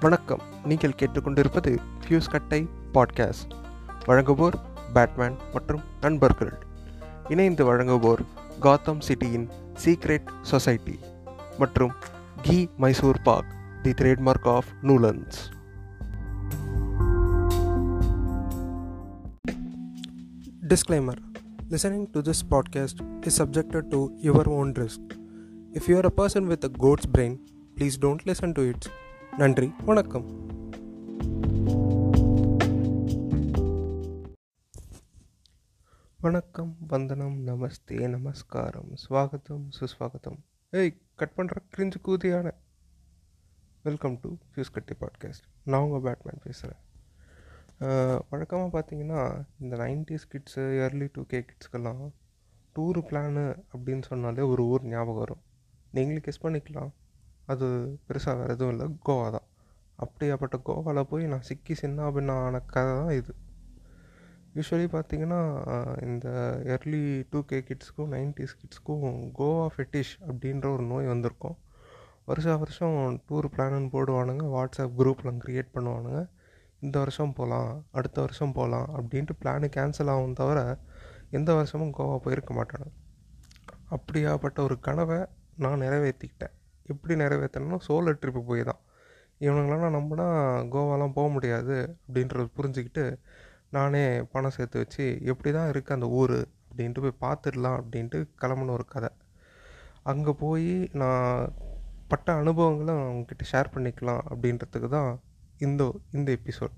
வணக்கம் நீங்கள் கேட்டுக்கொண்டிருப்பது ஃபியூஸ் கட்டை பாட்காஸ்ட் வழங்குவோர் பேட்மேன் மற்றும் நண்பர்கள் இணைந்து வழங்குவோர் காத்தம் சிட்டியின் சீக்ரெட் சொசைட்டி மற்றும் ghee Mysore pak the trademark of நூலன்ஸ் Disclaimer Listening to this podcast is subjected to your own risk. If you are a person with a goat's brain, please don't listen to it. நன்றி வணக்கம். வணக்கம் வந்தனம் நமஸ்தே நமஸ்காரம் ஸ்வாகத்தம் சுஸ்வாகத்தம். ஏய் cut பண்ணுற cringe கூதியான welcome to fuse Katti podcast நான் உங்கள் பேட்மேன் பேசுகிறேன் வழக்கமாக பார்த்தீங்கன்னா இந்த nineties kids early two K கிட்ஸ்க்கெல்லாம் tour plan அப்படின்னு சொன்னாலே ஒரு ஊர் ஞாபகம் வரும். நீங்களே கெஸ் பண்ணிக்கலாம். அது பெருசாக வேறு எதுவும் இல்லை. கோவா தான். அப்படியாப்பட்ட கோவாவில் போய் நான் சிக்கி சின்ன பின்ன ஆன கதை தான் இது. யூஸ்வலி பார்த்தீங்கன்னா இந்த எர்லி டூ கே கிட்ஸ்க்கும் நைன்டிஸ் கிட்ஸ்க்கும் கோவா ஃபெட்டிஷ் அப்படின்ற ஒரு நோய் வந்திருக்கும். வருஷா வருஷம் டூர் பிளான்னு போடுவானுங்க வாட்ஸ்அப் குரூப்லாம் க்ரியேட் பண்ணுவானுங்க. இந்த வருஷம் போகலாம் அடுத்த வருஷம் போகலாம் அப்படின்ட்டு பிளானு கேன்சல் ஆகும் தவிர எந்த வருஷமும் கோவா போயிருக்க மாட்டானு அப்படியாப்பட்ட ஒரு கனவை நான் நிறைவேற்றிக்கிட்டேன் எப்படி நிறைவேற்றணும்னா சோலோ ட்ரிப்பு போய் தான் இவனுங்களாம் நம்பினா கோவாலாம் போக முடியாது அப்படின்றது புரிஞ்சுக்கிட்டு நானே பணம் சேர்த்து வச்சு எப்படி தான் இருக்குது அந்த ஊர் அப்படின்ட்டு போய் பார்த்துடலாம் அப்படின்ட்டு கிளம்புன ஒரு கதை. அங்கே போய் நான் பட்ட அனுபவங்களை அவங்கக்கிட்ட ஷேர் பண்ணிக்கலாம் அப்படின்றதுக்கு தான் இந்த இந்த episode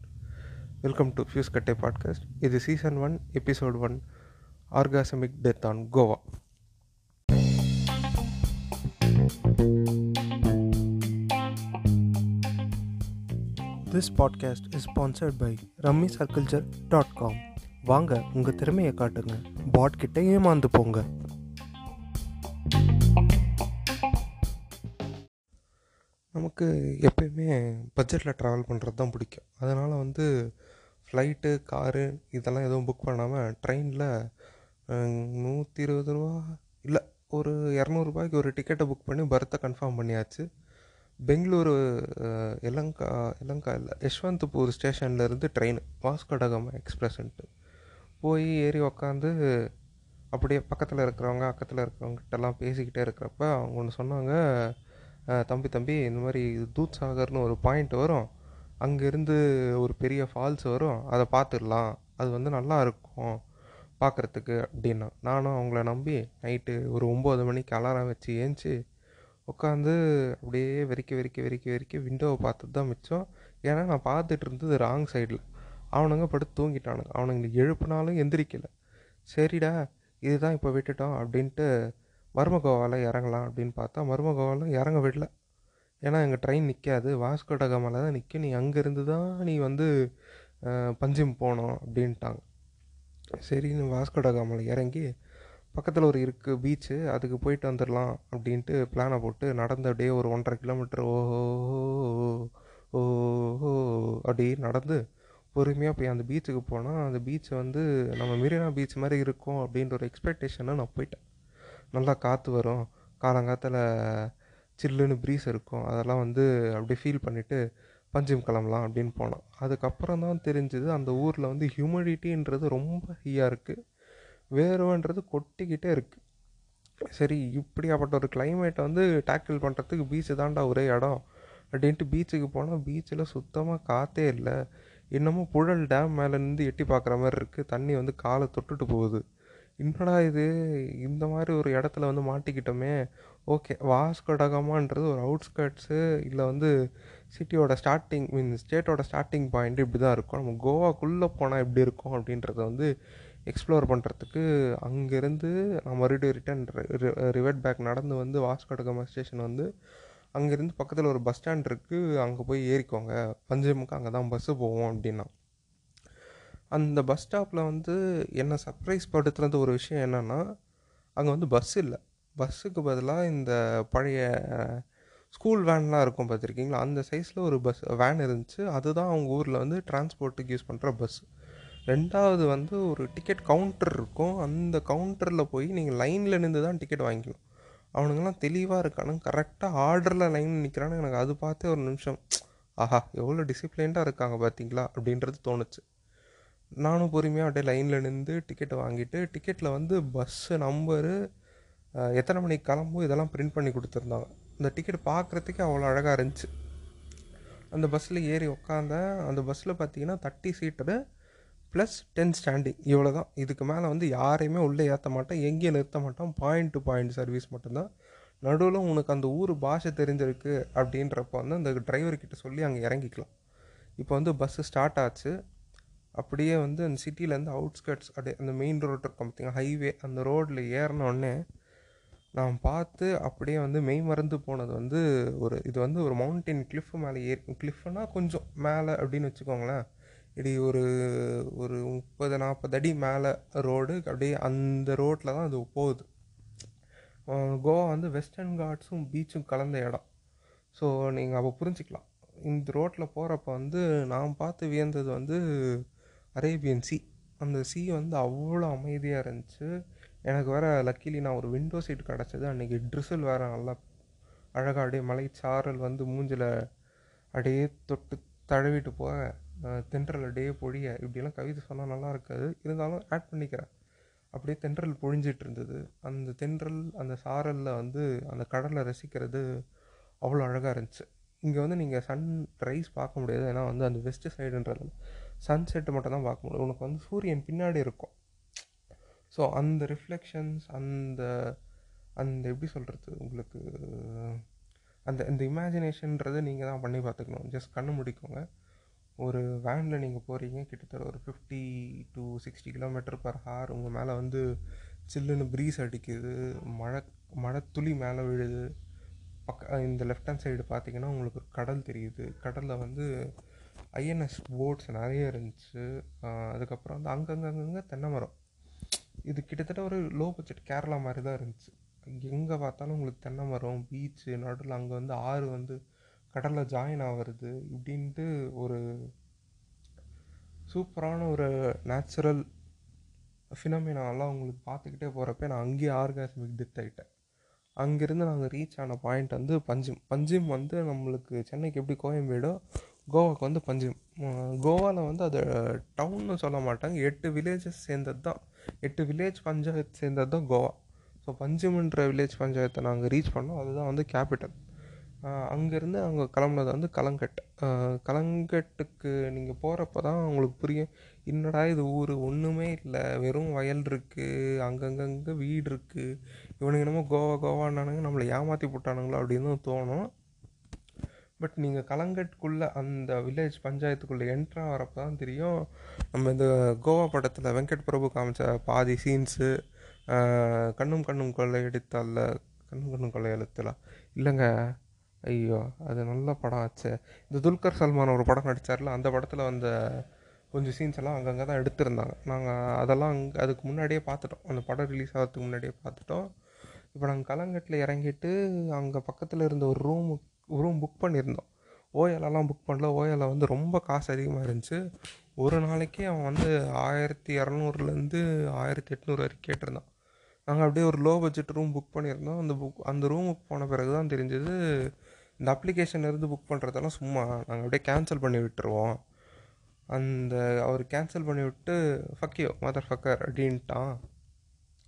welcome to fuse Katte podcast இது season one episode one orgasmic death on Goa this podcast is sponsored by rummy circle dot com வாங்க உங்கள் திறமையை காட்டுங்க. பாட் கிட்ட ஏமாந்து போங்க. நமக்கு எப்பயுமே பட்ஜெட்டில் ட்ராவல் பண்ணுறது தான் பிடிக்கும். அதனால் வந்து ஃப்ளைட்டு காரு இதெல்லாம் எதுவும் புக் பண்ணாமல் ட்ரெயினில் நூற்றி இருபது ரூபா இல்லை ஒரு இரநூறுபாய்க்கு ஒரு டிக்கெட்டை புக் பண்ணி பர்த்தை கன்ஃபார்ம் பண்ணியாச்சு. பெங்களூரு எலங்கா எலங்கா இல்லை யஷ்வந்த்பூர் ஸ்டேஷன்லேருந்து ட்ரெயின் வாஸ்கோடகமா எக்ஸ்பிரஸ்ன்ட்டு போய் ஏறி உக்காந்து அப்படியே பக்கத்தில் இருக்கிறவங்க அக்கத்தில் இருக்கிறவங்ககிட்டலாம் பேசிக்கிட்டே இருக்கிறப்ப அவங்க ஒன்று சொன்னாங்க தம்பி தம்பி இந்த மாதிரி தூத் சாகர்னு ஒரு பாயிண்ட் வரும். அங்கேருந்து ஒரு பெரிய ஃபால்ஸ் வரும். அதை பார்த்துடலாம் அது வந்து நல்லா இருக்கும் பார்க்குறதுக்கு அப்படின்னா நானும் அவங்கள நம்பி நைட்டு ஒரு ஒம்பது மணிக்கு அலாரம் வச்சு ஏஞ்சி உட்காந்து அப்படியே வெறிக்க வெறிக்க வெறிக்க வெறிக்க விண்டோவை பார்த்துட்டு தான் மிச்சம். ஏன்னா நான் பார்த்துட்டு இருந்தது ராங் சைடில் அவனுங்க படுத்து தூங்கிட்டானுங்க. அவனுங்களை எழுப்புனாலும் எந்திரிக்கலை. சரிடா இதுதான் இப்போ விட்டுட்டோம் அப்படின்ட்டு மருமகோவாவில் இறங்கலாம் அப்படின்னு பார்த்தா மருமகோவாவில் இறங்க விடல. ஏன்னா எங்கள் ட்ரெயின் நிற்காது வாஸ்கோடகமால தான் நிற்கும் நீ அங்கேருந்து தான் நீ வந்து பஞ்சிம் போனோம் அப்படின்ட்டாங்க. சரின்னு வாஸ்கோடகாமாவில் இறங்கி பக்கத்தில் ஒரு இருக்குது பீச்சு அதுக்கு போயிட்டு வந்துடலாம் அப்படின்ட்டு பிளானை போட்டு நடந்து அப்படியே ஒரு ஒன்றரை கிலோமீட்டர் ஓஹோ ஓஹோ அப்படி நடந்து பொறுமையாக போய் அந்த பீச்சுக்கு போனால் அந்த பீச் வந்து நம்ம மெரினா பீச் மாதிரி இருக்கும் அப்படின்ற ஒரு எக்ஸ்பெக்டேஷனில் நான் போயிட்டேன். நல்லா காற்று வரும். காலங்காத்தில் சில்லுன்னு ப்ரீஸ் இருக்கும். அதெல்லாம் வந்து அப்படியே ஃபீல் பண்ணிவிட்டு பஞ்சிம் கிளம்பலாம் அப்படின்னு போனோம். அதுக்கப்புறம் தான் தெரிஞ்சுது அந்த ஊரில் வந்து ஹியூமிடிட்டின்றது ரொம்ப ஹையாக இருக்குது வேர்வைன்றது கொட்டிக்கிட்டே இருக்குது சரி இப்படியாப்பட்ட ஒரு கிளைமேட்டை வந்து டேக்கிள் பண்ணுறதுக்கு பீச்சு தாண்டா ஒரே இடம். அப்படின்ட்டு பீச்சுக்கு போனால் பீச்சில் சுத்தமாக காற்றே இல்லை. இன்னமும் புழல் டேம் மேலேருந்து எட்டி பார்க்குற மாதிரி இருக்குது தண்ணி வந்து காலை தொட்டுட்டு போகுது. என்னடா இது? இந்த மாதிரி ஒரு இடத்துல வந்து மாட்டிக்கிட்டோமே. ஓகே வாஸ்கடகமான்றது ஒரு அவுட்ஸ்கர்ட்ஸு இல்லை வந்து சிட்டியோட ஸ்டார்டிங் மீன் ஸ்டேட்டோட ஸ்டார்டிங் பாயிண்ட் இப்படி தான் இருக்கும். நம்ம கோவாக்குள்ளே போனால் எப்படி இருக்கும் அப்படின்றத வந்து எக்ஸ்ப்ளோர் பண்ணுறதுக்கு அங்கேருந்து நான் மறுபடியும் ரிட்டன் ரிவர்ட் பேக் நடந்து வந்து வாஸ்கோடகமா ஸ்டேஷன் வந்து அங்கேருந்து பக்கத்தில் ஒரு பஸ் ஸ்டாண்ட் இருக்குது அங்கே போய் ஏறிக்கோங்க. பஞ்சமுக்கு அங்கே தான் பஸ்ஸு போவோம் அப்படின்னா. அந்த பஸ் ஸ்டாப்பில் வந்து என்னை சர்ப்ரைஸ் படுத்துறது ஒரு விஷயம் என்னென்னா அங்கே வந்து பஸ் இல்லை. பஸ்ஸுக்கு பதிலாக இந்த பழைய ஸ்கூல் வேன்லாம் இருக்கும் பார்த்துருக்கீங்களா? அந்த சைஸில் ஒரு பஸ் வேன் இருந்துச்சு. அதுதான் அவங்க ஊரில் வந்து டிரான்ஸ்போர்ட்டுக்கு யூஸ் பண்ணுற பஸ்ஸு ரெண்டாவது வந்து ஒரு டிக்கெட் கவுண்டர் இருக்கும். அந்த கவுண்டரில் போய் நீங்கள் லைனில் நின்று தான் டிக்கெட் வாங்கிக்கணும். அவனுங்கெல்லாம் தெளிவாக இருக்கானுங்க. கரெக்டாக ஆர்டரில் லைன் நிற்கிறானு எனக்கு அது பார்த்தே ஒரு நிமிஷம் ஆஹா எவ்வளோ டிசிப்ளின்டாக இருக்காங்க பார்த்தீங்களா? அப்படின்றது தோணுச்சு. நானும் பொறுமையாக அப்படியே லைனில் நின்று டிக்கெட்டை வாங்கிட்டு டிக்கெட்டில் வந்து பஸ்ஸு நம்பரு எத்தனை மணிக்கு கிளம்பும் இதெல்லாம் பிரிண்ட் பண்ணி கொடுத்துருந்தாங்க. அந்த டிக்கெட் பார்க்குறதுக்கே அவ்வளோ அழகாக இருந்துச்சு. அந்த பஸ்ஸில் ஏறி உக்காந்தேன். அந்த பஸ்ஸில் பார்த்தீங்கன்னா தட்டி சீட்டரு ப்ளஸ் டென் ஸ்டாண்டிங் இவ்வளோ தான் இதுக்கு மேலே வந்து யாரையுமே உள்ளே ஏற்ற மாட்டோம். எங்கேயும் நிறுத்த மாட்டோம். பாயிண்ட் டு பாயிண்ட் சர்வீஸ் மட்டும்தான். நடுவில் உனக்கு அந்த ஊர் பாஷை தெரிஞ்சிருக்கு அப்படின்றப்ப வந்து அந்த டிரைவர்கிட்ட சொல்லி அங்கே இறங்கிக்கலாம். இப்போ வந்து பஸ்ஸு ஸ்டார்ட் ஆச்சு. அப்படியே வந்து அந்த சிட்டியிலேருந்து அவுட்ஸ்கட்ஸ் அப்படியே அந்த மெயின் ரோடு இருக்கும் பார்த்திங்க ஹைவே அந்த ரோட்டில் ஏறினோடனே நான் பார்த்து அப்படியே வந்து மெய் மறந்து போனது வந்து ஒரு இது வந்து ஒரு மவுண்டைன் கிளிஃப் மேலே ஏறி கிளிஃப்னால் கொஞ்சம் மேலே அப்படின்னு வச்சுக்கோங்களேன். இப்படி ஒரு ஒரு முப்பது நாற்பது அடி மேலே ரோடு அப்படியே அந்த ரோட்டில் தான் அது போகுது. கோவா வந்து வெஸ்டர்ன் காட்ஸும் பீச்சும் கலந்த இடம். ஸோ நீங்கள் அப்போ புரிஞ்சிக்கலாம். இந்த ரோட்டில் போகிறப்ப வந்து நான் பார்த்து வியந்தது வந்து அரேபியன் சி. அந்த சி வந்து அவ்வளோ அமைதியாக இருந்துச்சு. எனக்கு வேறு லக்கிலி நான் ஒரு விண்டோ சீட் கிடச்சது. அன்றைக்கி ட்ரிசில் வேறு நல்லா அழகாக அப்படியே மலைச்சாரல் வந்து மூஞ்சில் அப்படியே தொட்டு தழுவிட்டு போக தென்றல் அப்படியே பொழிய. இப்படியெல்லாம் கவிதை சொன்னால் நல்லா இருக்காது. இருந்தாலும் ஆட் பண்ணிக்கிறேன். அப்படியே தென்றல் பொழிஞ்சிட்டு இருந்தது. அந்த தென்றல் அந்த சாரலில் வந்து அந்த கடலை ரசிக்கிறது அவ்வளோ அழகாக இருந்துச்சு. இங்கே வந்து நீங்கள் சன் ரைஸ் பார்க்க முடியாது. ஏன்னா வந்து அந்த வெஸ்ட் சைடுன்றது சன் செட்டு மட்டும் தான் பார்க்க முடியும். உனக்கு வந்து சூரியன் பின்னாடி இருக்கும். ஸோ அந்த ரிஃப்ளெக்ஷன்ஸ் அந்த அந்த எப்படி சொல்கிறது உங்களுக்கு? அந்த இந்த இமேஜினேஷன்றதை நீங்கள் தான் பண்ணி பார்த்துக்கணும். ஜஸ்ட் கண்ணு முடிக்கோங்க. ஒரு வேனில் நீங்கள் போகிறீங்க கிட்டத்தட்ட ஒரு fifty to sixty kilometre per hour உங்கள் மேலே வந்து சில்லுன்னு ப்ரீஸ் அடிக்குது மழை மழை துளி மேலே விழுது. பக்க இந்த லெஃப்ட் ஹேண்ட் சைடு பார்த்தீங்கன்னா உங்களுக்கு கடல் தெரியுது. கடலில் வந்து ஐஎன்எஸ் போட்ஸ் நிறைய இருந்துச்சு. அதுக்கப்புறம் வந்து அங்கங்கே அங்கங்கே தென்னை மரம். இது கிட்டத்தட்ட ஒரு லோ பட்ஜெட் கேரளா மாதிரி தான் இருந்துச்சு. எங்கே பார்த்தாலும் உங்களுக்கு தென்னை மரம் பீச்சு நடுவில் அங்கே வந்து ஆறு வந்து கடலில் ஜாயின் ஆகிறது இப்படின்ட்டு ஒரு சூப்பரான ஒரு நேச்சுரல் ஃபினமினாலாம் உங்களுக்கு பார்த்துக்கிட்டே போகிறப்ப நான் அங்கேயே ஆர்காஸ்மிக் டெத் ஆகிட்டேன் அங்கேருந்து நாங்கள் ரீச் ஆன பாயிண்ட் வந்து பஞ்சிம் பஞ்சிம் வந்து நம்மளுக்கு சென்னைக்கு எப்படி கோயம்பேடோ கோவாவுக்கு வந்து பஞ்சிம் கோவாவில் வந்து அது டவுன்னு சொல்ல மாட்டாங்க எட்டு வில்லேஜஸ் சேர்ந்தது தான். எட்டு வில்லேஜ் பஞ்சாயத்து சேர்ந்தது தான் கோவா. ஸோ பஞ்சிம்ன்ற வில்லேஜ் பஞ்சாயத்தை நாங்கள் ரீச் பண்ணோம் அதுதான் வந்து கேபிட்டல் அங்கேருந்து அவங்க கிளம்புனது வந்து கலங்கட். கலங்கட்டுக்கு நீங்கள் போகிறப்ப தான் உங்களுக்கு புரியும். என்னடா இது ஊர்? ஒன்றுமே இல்லை. வெறும் வயல் இருக்குது அங்கங்கங்கே வீடு இருக்குது இவனுங்க என்னமோ கோவா கோவான்னானுங்க நம்மளை ஏமாற்றி போட்டானுங்களோ அப்படின்னு தோணும். பட் நீங்கள் கலங்கட்குள்ளே அந்த வில்லேஜ் பஞ்சாயத்துக்குள்ளே என்ட்ரா வரப்போ தான் தெரியும். நம்ம இந்த கோவா படத்தில் வெங்கட் பிரபு காமிச்ச பாதி சீன்ஸு கண்ணும் கண்ணும் கொள்ளை எடுத்தால கண்ணும் கண்ணும் கொள்ளை எழுத்தலாம் இல்லைங்க. ஐயோ அது நல்ல படம் ஆச்சு. இந்த துல்கர் சல்மான் ஒரு படம் நடித்தார்ல அந்த படத்தில் வந்த கொஞ்சம் சீன்ஸ் எல்லாம் அங்கங்கே தான் எடுத்திருந்தாங்க. நாங்கள் அதெல்லாம் அங்கே அதுக்கு முன்னாடியே பார்த்துட்டோம். அந்த படம் ரிலீஸ் ஆகிறதுக்கு முன்னாடியே பார்த்துட்டோம். இப்போ நாங்கள் கலங்கட்டில் இறங்கிட்டு அங்கே பக்கத்தில் இருந்த ஒரு ரூம் ரூம் புக் பண்ணியிருந்தோம். ஓஎலெல்லாம் புக் பண்ணல. ஓஎல்ல வந்து ரொம்ப காசு அதிகமாக இருந்துச்சு. ஒரு நாளைக்கே அவன் வந்து ஆயிரத்தி இரநூறுலேருந்து ஆயிரத்தி எட்நூறு வரைக்கும் கேட்டிருந்தான். நாங்கள் அப்படியே ஒரு லோ பட்ஜெட் ரூம் புக் பண்ணியிருந்தோம். அந்த புக் அந்த ரூமுக்கு போன பிறகு தான் தெரிஞ்சது இந்த அப்ளிகேஷன் இருந்து புக் பண்ணுறதெல்லாம் சும்மா நாங்கள் அப்படியே கேன்சல் பண்ணி விட்டுருவோம். அந்த அவர் கேன்சல் பண்ணி விட்டு ஃபக்கியோ மதர் ஃபக்கர் அப்படின்ட்டான்.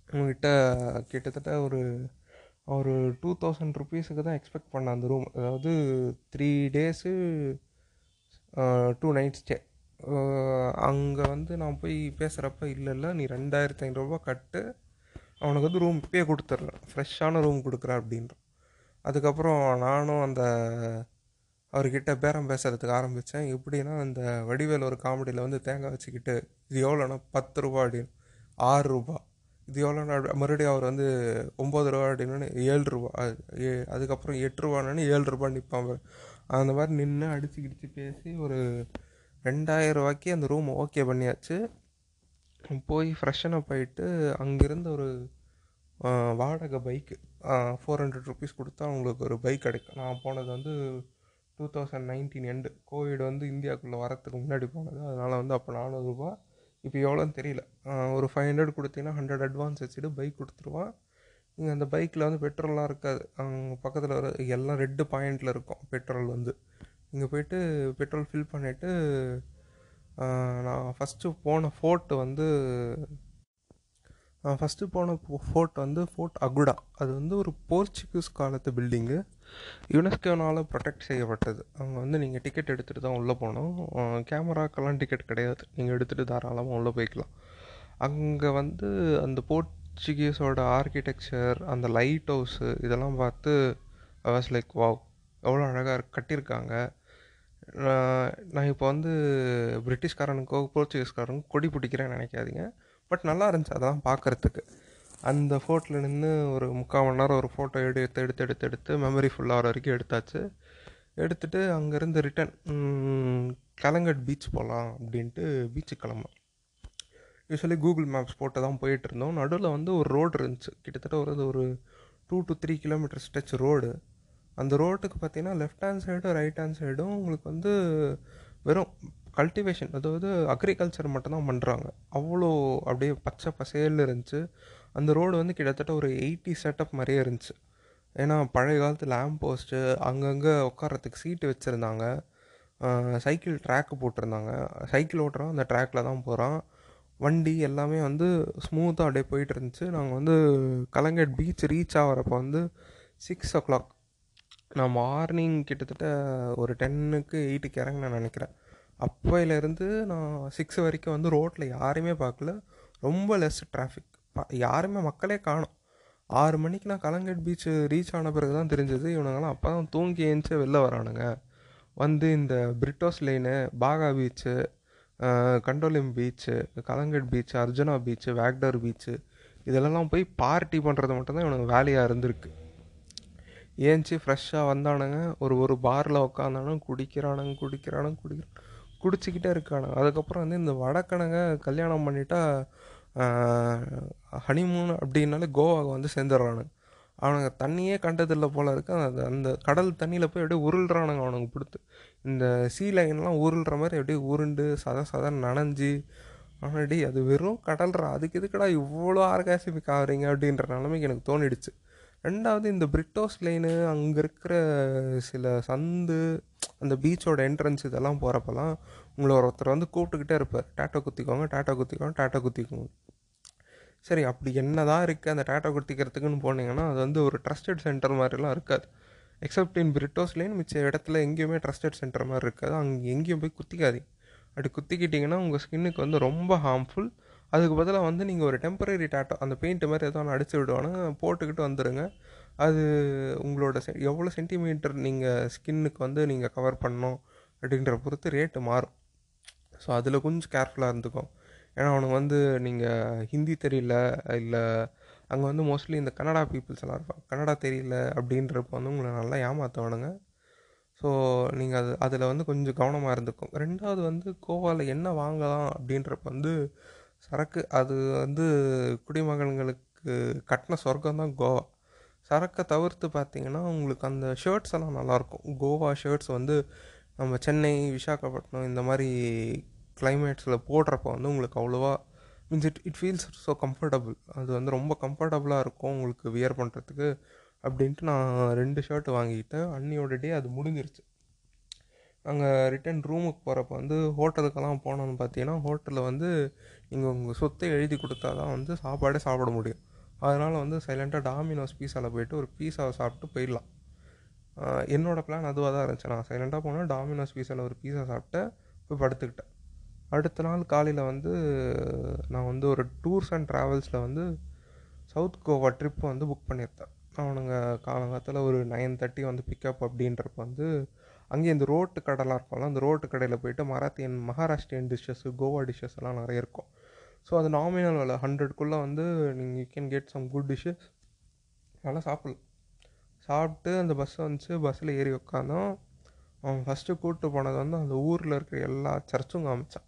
உங்ககிட்ட கிட்டத்தட்ட ஒரு ஒரு டூ தௌசண்ட் ருபீஸுக்கு தான் எக்ஸ்பெக்ட் பண்ண அந்த ரூம் அதாவது three days two night stay அங்கே வந்து நான் போய் பேசுகிறப்ப இல்லை இல்லை நீ ரெண்டாயிரத்தி ஐநூறுரூவா கட்டு அவனுக்கு வந்து ரூம் இப்பயே கொடுத்துட்றேன். ஃப்ரெஷ்ஷான ரூம் கொடுக்குறேன் அப்படின்றான். அதுக்கப்புறம் நானும் அந்த அவர்கிட்ட பேரம் பேசுகிறதுக்கு ஆரம்பித்தேன் எப்படின்னா அந்த வடிவேல் ஒரு காமெடியில் வந்து தேங்காய் வச்சுக்கிட்டு இது எவ்வளோன்னா பத்து ரூபா அப்படின்னு. ஆறு ரூபா. இது எவ்வளோண்ணா மறுபடியும் அவர் வந்து ஒம்பது ரூபா அப்படின்னு ஏழு ரூபா அதுக்கப்புறம் எட்டு ரூபான்னு ஏழு ரூபா நிற்பாங்க அந்த மாதிரி நின்று அடித்து கிடிச்சு பேசி ஒரு ரெண்டாயிரம் ரூபாய்க்கு அந்த ரூம் ஓகே பண்ணியாச்சு. போய் ஃப்ரெஷ்ஷனப் ஆகிட்டு அங்கேருந்து ஒரு வாடகை பைக்கு. ஃபோர் ஹண்ட்ரட் ருபீஸ் கொடுத்தா உங்களுக்கு ஒரு பைக் கிடைக்கும். நான் போனது வந்து two thousand nineteen and COVID வந்து இந்தியாவுக்குள்ளே வரத்துக்கு முன்னாடி போனது. அதனால் வந்து அப்போ நானூறுரூபா இப்போ எவ்வளோன்னு தெரியல. ஒரு ஃபைவ் ஹண்ட்ரட் கொடுத்தீங்கன்னா ஹண்ட்ரட் அட்வான்ஸ் வச்சுட்டு பைக் கொடுத்துருவான். நீங்கள் அந்த பைக்கில் வந்து பெட்ரோல்லாம் இருக்காது. அங்கே பக்கத்தில் வர எல்லாம் ரெட்டு பாயிண்டில் இருக்கும் பெட்ரோல் வந்து. இங்கே போயிட்டு பெட்ரோல் ஃபில் பண்ணிவிட்டு நான் ஃபஸ்ட்டு போன ஃபோர்ட் வந்து ஃபஸ்ட்டு போன ஃபோர்ட் வந்து ஃபோர்ட் அகுடா அது வந்து ஒரு போர்ச்சுகீஸ் காலத்து பில்டிங்கு யுனெஸ்கோனால் ப்ரொடெக்ட் செய்யப்பட்டது. அங்கே வந்து நீங்கள் டிக்கெட் எடுத்துகிட்டு தான் உள்ளே போகணும். கேமராக்கெல்லாம் டிக்கெட் கிடையாது. நீங்கள் எடுத்துகிட்டு தாராளமாக உள்ளே போய்க்கலாம். அங்கே வந்து அந்த போர்ச்சுகீஸோட ஆர்கிடெக்சர் அந்த லைட் ஹவுஸு இதெல்லாம் பார்த்து வாஸ் லைக் வாவ் எவ்வளோ அழகாக கட்டியிருக்காங்க. நான் இப்போ வந்து பிரிட்டிஷ்காரனுக்கோ போர்ச்சுகீஸ்காரனுக்கோ கொடி பிடிக்கிறேன்னு நினைக்காதீங்க. பட் நல்லா இருந்துச்சு அதெல்லாம் பார்க்குறதுக்கு அந்த ஃபோட்டில் நின்று ஒரு முக்கால் மணி நேரம் ஒரு ஃபோட்டோ எடுத்து எடுத்து எடுத்து எடுத்து மெமரி ஃபுல்லாகிற வரைக்கும் எடுத்தாச்சு. எடுத்துகிட்டு அங்கேருந்து ரிட்டன் கலங்கட் பீச் போகலாம் அப்படின்ட்டு பீச்சுக்கு கிளம்புனோம். யூஸ்வலி கூகுள் மேப்ஸ் போட்டு தான் போயிட்டுருந்தோம் நடுவில் வந்து ஒரு ரோடு இருந்துச்சு. கிட்டத்தட்ட ஒரு ஒரு two to three kilometre stretch road அந்த ரோட்டுக்கு பார்த்தீங்கன்னா லெஃப்ட் ஹேண்ட் சைடும் ரைட் ஹேண்ட் சைடும் உங்களுக்கு வந்து வெறும் கல்டிவேஷன் அதாவது அக்ரிகல்ச்சர் மட்டும்தான் பண்ணுறாங்க அவ்வளோ அப்படியே பச்சை பசேல்னு இருந்துச்சு. அந்த ரோடு வந்து கிட்டத்தட்ட ஒரு எயிட்டி செட்டப் மாதிரியே இருந்துச்சு. ஏன்னா பழைய காலத்து லேம்ப் போஸ்ட்டு அங்கங்கே உட்காரத்துக்கு சீட்டு வச்சுருந்தாங்க. சைக்கிள் ட்ராக்கு போட்டிருந்தாங்க. சைக்கிள் ஓட்டுறோம் அந்த ட்ராக்கில் தான் போகிறான் வண்டி எல்லாமே வந்து ஸ்மூத்தாக அப்படியே போயிட்டு இருந்துச்சு. நாங்கள் வந்து கலங்கட் பீச் ரீச் ஆகிறப்போ வந்து சிக்ஸ் ஓ கிளாக் நான் மார்னிங் கிட்டத்தட்ட ஒரு டென்னுக்கு எயிட்டுக்கு இறங்கினேன் நினைக்கிறேன். அப்போயிலேருந்து நான் சிக்ஸ் வரைக்கும் வந்து ரோட்டில் யாருமே பார்க்கல. ரொம்ப லெஸ் டிராஃபிக் யாருமே மக்களே காணும். ஆறு மணிக்கு நான் கலங்கட் பீச் ரீச் ஆன பிறகு தான் தெரிஞ்சது. இவனுங்கெல்லாம் அப்போ தான் தூங்கி ஏஞ்சி வெளில வரானுங்க. வந்து இந்த Britto's line Baga beach Candolim beach Calangute beach Anjuna beach Vagator beach இதெல்லாம் போய் பார்ட்டி பண்ணுறது மட்டும்தான் இவனுக்கு வேலையாக இருந்திருக்கு. ஏஞ்சி ஃப்ரெஷ்ஷாக வந்தானுங்க. ஒரு ஒரு பாரில் உட்காந்தானுங்க குடிக்கிறானுங்க குடிக்கிறானுங்க குடிக்கிறான் குடிச்சிக்கிட்டே இருக்கானுங்க அதுக்கப்புறம் வந்து இந்த வடக்கணங்க கல்யாணம் பண்ணிட்டா ஹனிமூன் அப்படின்னாலே கோவாவை வந்து சேர்ந்துடுறானுங்க. அவனுங்க தண்ணியே கண்டதில்லை போல இருக்கு. அந்த அந்த கடல் தண்ணியில் போய் அப்படியே உருள்றானுங்க அவனுங்க பிடித்து. இந்த சீ லைன்லாம் உருள்ற மாதிரி அப்படியே உருண்டு சத சத நனைஞ்சி ஆனாடி அது வெறும் கடல்ரா அதுக்கு எதுக்கடா இவ்வளோ ஆர்காசிமிக் ஆகுறீங்க அப்படின்ற நிலைமைக்கு எனக்கு தோணிடுச்சு. ரெண்டாவது இந்த பிரிட்டோஸ் லைனு அங்கே இருக்கிற சில சந்து அந்த பீச்சோட என்ட்ரன்ஸ் இதெல்லாம் போகிறப்பெல்லாம் உங்களை ஒருத்தர் வந்து கூப்பிட்டுக்கிட்டே இருப்பார். டாட்டா குத்திக்கோங்க டாட்டா குத்திக்கோங்க டாட்டா குத்திக்கோங்க. சரி அப்படி என்ன தான் இருக்குது அந்த டாட்டா குத்திக்கிறதுக்குன்னு போனீங்கன்னா அது வந்து ஒரு ட்ரஸ்டட் சென்டர் மாதிரிலாம் இருக்காது. எக்ஸப்ட் இன் பிரிட்டோஸ்லேயும் மிச்ச இடத்துல எங்கேயுமே ட்ரஸ்டட் சென்டர் மாதிரி இருக்காது. அங்கே எங்கேயும் போய் குத்திக்காதீங்க. அப்படி குத்திக்கிட்டிங்கன்னா உங்கள் ஸ்கின்னுக்கு வந்து ரொம்ப ஹார்ம்ஃபுல் அதுக்கு பதிலாக வந்து நீங்கள் ஒரு டெம்பரரி டேட்டோ அந்த பெயிண்ட் மாதிரி எதோ ஒன்று அடிச்சு விடுவானுங்க போட்டுக்கிட்டு வந்துடுங்க அது உங்களோட செ எவ்வளோ சென்டிமீட்டர் நீங்கள் ஸ்கின்னுக்கு வந்து நீங்கள் கவர் பண்ணணும் அப்படின்ற பொறுத்து ரேட்டு மாறும். ஸோ அதில் கொஞ்சம் கேர்ஃபுல்லாக இருந்துக்கும் ஏன்னா அவனுக்கு வந்து நீங்கள் ஹிந்தி தெரியல இல்லை அங்கே வந்து மோஸ்ட்லி இந்த கன்னடா பீப்புள்ஸ் எல்லாம் இருப்பாங்க. கன்னடா தெரியல அப்படின்றப்ப வந்து உங்களை நல்லா ஏமாற்றுவானுங்க ஸோ நீங்கள் அது அதில் வந்து கொஞ்சம் கவனமாக இருந்துக்கும் ரெண்டாவது வந்து கோவாவில் என்ன வாங்கலாம் அப்படின்றப்ப வந்து சரக்கு அது வந்து குடிமகன்களுக்கு கட்டின சொர்க்கம் தான் கோவா. சரக்கை தவிர்த்து பார்த்தீங்கன்னா உங்களுக்கு அந்த ஷர்ட்ஸ் எல்லாம் நல்லாயிருக்கும். கோவா ஷர்ட்ஸ் வந்து நம்ம சென்னை விசாகப்பட்டினம் இந்த மாதிரி கிளைமேட்ஸில் போடுறப்ப வந்து உங்களுக்கு அவ்வளோவா means it it feels so comfortable அது வந்து ரொம்ப கம்ஃபர்டபுளாக இருக்கும் உங்களுக்கு வியர் பண்ணுறதுக்கு அப்படின்ட்டு நான் ரெண்டு ஷர்ட் வாங்கிக்கிட்டேன் அன்னியோட டே அது முடிஞ்சிருச்சு. நாங்கள் ரிட்டன் ரூமுக்கு போகிறப்ப வந்து ஹோட்டலுக்கெல்லாம் போனோம்னு பார்த்தீங்கன்னா ஹோட்டலில் வந்து நீங்கள் உங்கள் சொத்தை எழுதி கொடுத்தா தான் வந்து சாப்பாடே சாப்பிட முடியும். அதனால் வந்து சைலண்ட்டாக டாமினோஸ் பீஸாவில் போயிட்டு ஒரு பீஸாவை சாப்பிட்டு போயிடலாம். என்னோடய பிளான் அதுவாக தான் இருந்துச்சு. நான் சைலண்ட்டாக போனால் டாமினோஸ் பீஸாவில் ஒரு பீஸா சாப்பிட்டு போய் படுத்துக்கிட்டேன். அடுத்த நாள் காலையில் வந்து நான் வந்து ஒரு டூர்ஸ் அண்ட் ட்ராவல்ஸில் வந்து சவுத் கோவா ட்ரிப் வந்து புக் பண்ணியிருந்தேன். அவனுங்க காலங்காலத்தில் ஒரு நைன் தேர்ட்டி வந்து பிக்கப் அப்படின்றப்ப வந்து அங்கே இந்த ரோட்டு கடைலாம் இருக்கும்ல அந்த ரோட்டு கடையில் போயிட்டு மராத்தியன் மகாராஷ்டிரியன் டிஷ்ஷஸ்ஸு கோவா டிஷ்ஷஸ் எல்லாம் நிறைய இருக்கும். ஸோ அது நாமினல் விலை ஹண்ட்ரட்குள்ளே வந்து நீங்கள் you can get some good dishes நல்லா சாப்பிட்லாம். சாப்பிட்டு அந்த பஸ் வந்துச்சு. பஸ்ஸில் ஏறி உட்காந்தோம் அவன் ஃபஸ்ட்டு கூப்பிட்டு போனது வந்து அந்த ஊரில் இருக்கிற எல்லா சர்ச்சும் காமிச்சான்.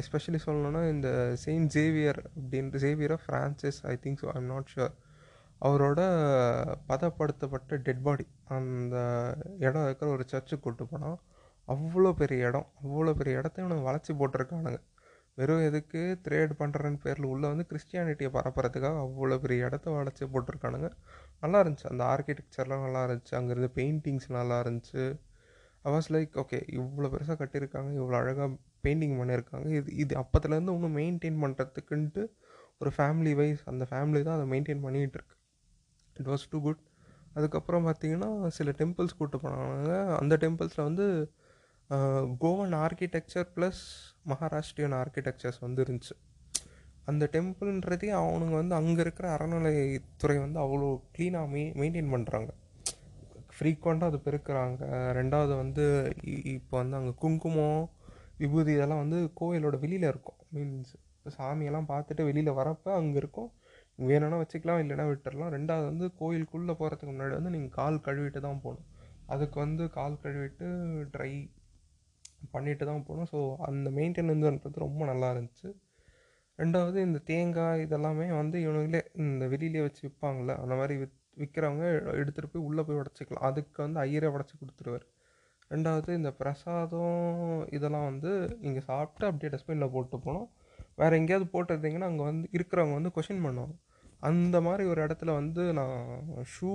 எஸ்பெஷலி சொல்லணுன்னா இந்த செயின்ட் ஜேவியர் அப்படின்ற Xavier Francis I think so I'm not sure அவரோட பதப்படுத்தப்பட்ட டெட் பாடி அந்த இடம் இருக்கிற ஒரு சர்ச்சுக்கு கூப்பிட்டு போனால் அவ்வளோ பெரிய இடம். அவ்வளோ பெரிய இடத்த இவனுங்க வளர்ச்சி போட்டிருக்கானுங்க. வெறும் எதுக்கு த்ரேட் பண்ணுறேன்னு பேரில் உள்ளே வந்து கிறிஸ்டியானிட்டியை பரப்புறதுக்காக அவ்வளோ பெரிய இடத்த வளைச்சி போட்டிருக்கானுங்க. நல்லா இருந்துச்சு. அந்த ஆர்கிடெக்சர்லாம் நல்லா இருந்துச்சு. அங்கே இருந்த பெயிண்டிங்ஸ் நல்லா இருந்துச்சு. வாஸ் லைக் ஓகே இவ்வளோ பெருசாக கட்டியிருக்காங்க. இவ்வளோ அழகாக பெயிண்டிங் பண்ணியிருக்காங்க. இது இது அப்போத்துலேருந்து இன்னும் மெயின்டைன் பண்ணுறதுக்குன்ட்டு ஒரு ஃபேமிலி வைஸ் அந்த ஃபேமிலி தான் அதை மெயின்டைன் பண்ணிகிட்டு இருக்கு. இட் வாஸ் டூ குட் அதுக்கப்புறம் பார்த்தீங்கன்னா சில டெம்பிள்ஸ் கூப்பிட்டு போனாங்க. அந்த டெம்பிள்ஸில் வந்து Goan architecture plus Maharashtrian architectures வந்து இருந்துச்சு அந்த டெம்பிள்ன்றதே அவனுங்க வந்து அங்கே இருக்கிற அறநிலைத்துறை வந்து அவ்வளோ க்ளீனாக மெய் மெயின்டைன் பண்ணுறாங்க ஃப்ரீக்வெண்ட்டாக அது பெருக்கிறாங்க. ரெண்டாவது வந்து இப்போ வந்து அங்கே குங்குமம் விபூதி இதெல்லாம் வந்து கோயிலோட வெளியில் இருக்கும். மீன்ஸ் இப்போ சாமியெல்லாம் பார்த்துட்டு வெளியில் வரப்போ அங்கே இருக்கும். வேணும்னா வச்சுக்கலாம் இல்லைன்னா விட்டுடலாம் ரெண்டாவது வந்து கோயிலுக்குள்ளே போகிறதுக்கு முன்னாடி வந்து நீங்கள் கால் கழுவிட்டு தான் போகணும். அதுக்கு வந்து கால் கழுவிட்டு ட்ரை பண்ணிட்டு தான் போகணும் ஸோ அந்த மெயின்டெனன்ஸ்ன்றது ரொம்ப நல்லா இருந்துச்சு. ரெண்டாவது இந்த தேங்காய் இதெல்லாமே வந்து இவனுங்களே இந்த வெளியிலே வச்சு விற்பாங்கள்ல அந்த மாதிரி வித் விற்கிறவங்க எடுத்துகிட்டு போய் உள்ளே போய் உடச்சிக்கலாம். அதுக்கு வந்து ஐயரை உடச்சி கொடுத்துருவார். ரெண்டாவது இந்த பிரசாதம் இதெல்லாம் வந்து நீங்கள் சாப்பிட்டு அப்படியே டஸ்ட்பினில் போட்டு போனோம். வேறு எங்கேயாவது போட்டுருந்தீங்கன்னா அங்கே வந்து இருக்கிறவங்க வந்து கொஷின் பண்ணுவாங்க. அந்த மாதிரி ஒரு இடத்துல வந்து நான் ஷூ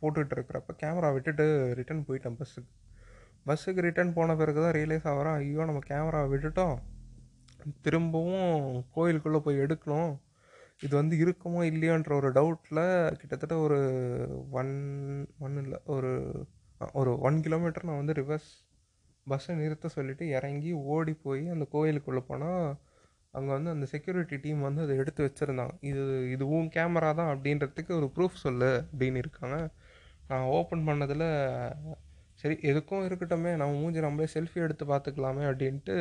போட்டுட்டு இருக்கிறப்ப கேமரா விட்டுட்டு ரிட்டன் போயிட்டேன் பஸ்ஸுக்கு பஸ்ஸுக்கு ரிட்டர்ன் போன பிறகு தான் ரியலைஸ் ஆகிறோம். ஐயோ நம்ம கேமரா விட்டுட்டோம். திரும்பவும் கோயிலுக்குள்ளே போய் எடுக்கணும். இது வந்து இருக்குமோ இல்லையோன்ற ஒரு டவுட்டில் கிட்டத்தட்ட ஒரு ஒன் ஒன் இல்லை ஒரு ஒரு ஒன் கிலோமீட்டர் நான் வந்து ரிவர்ஸ் பஸ்ஸை நிறுத்த சொல்லிவிட்டு இறங்கி ஓடி போய் அந்த கோயிலுக்குள்ளே போனால் அங்கே வந்து அந்த செக்யூரிட்டி டீம் வந்து அதை எடுத்து வச்சுருந்தாங்க. இது இதுவும் கேமரா தான் அப்படின்றதுக்கு ஒரு ப்ரூஃப் சொல்லு அப்படின்னு இருக்காங்க. நான் ஓப்பன் பண்ணதில் சரி எதுக்கும் இருக்கட்டுமே நம்ம மூஞ்சி நம்மளே செல்ஃபி எடுத்து பார்த்துக்கலாமே அப்படின்ட்டு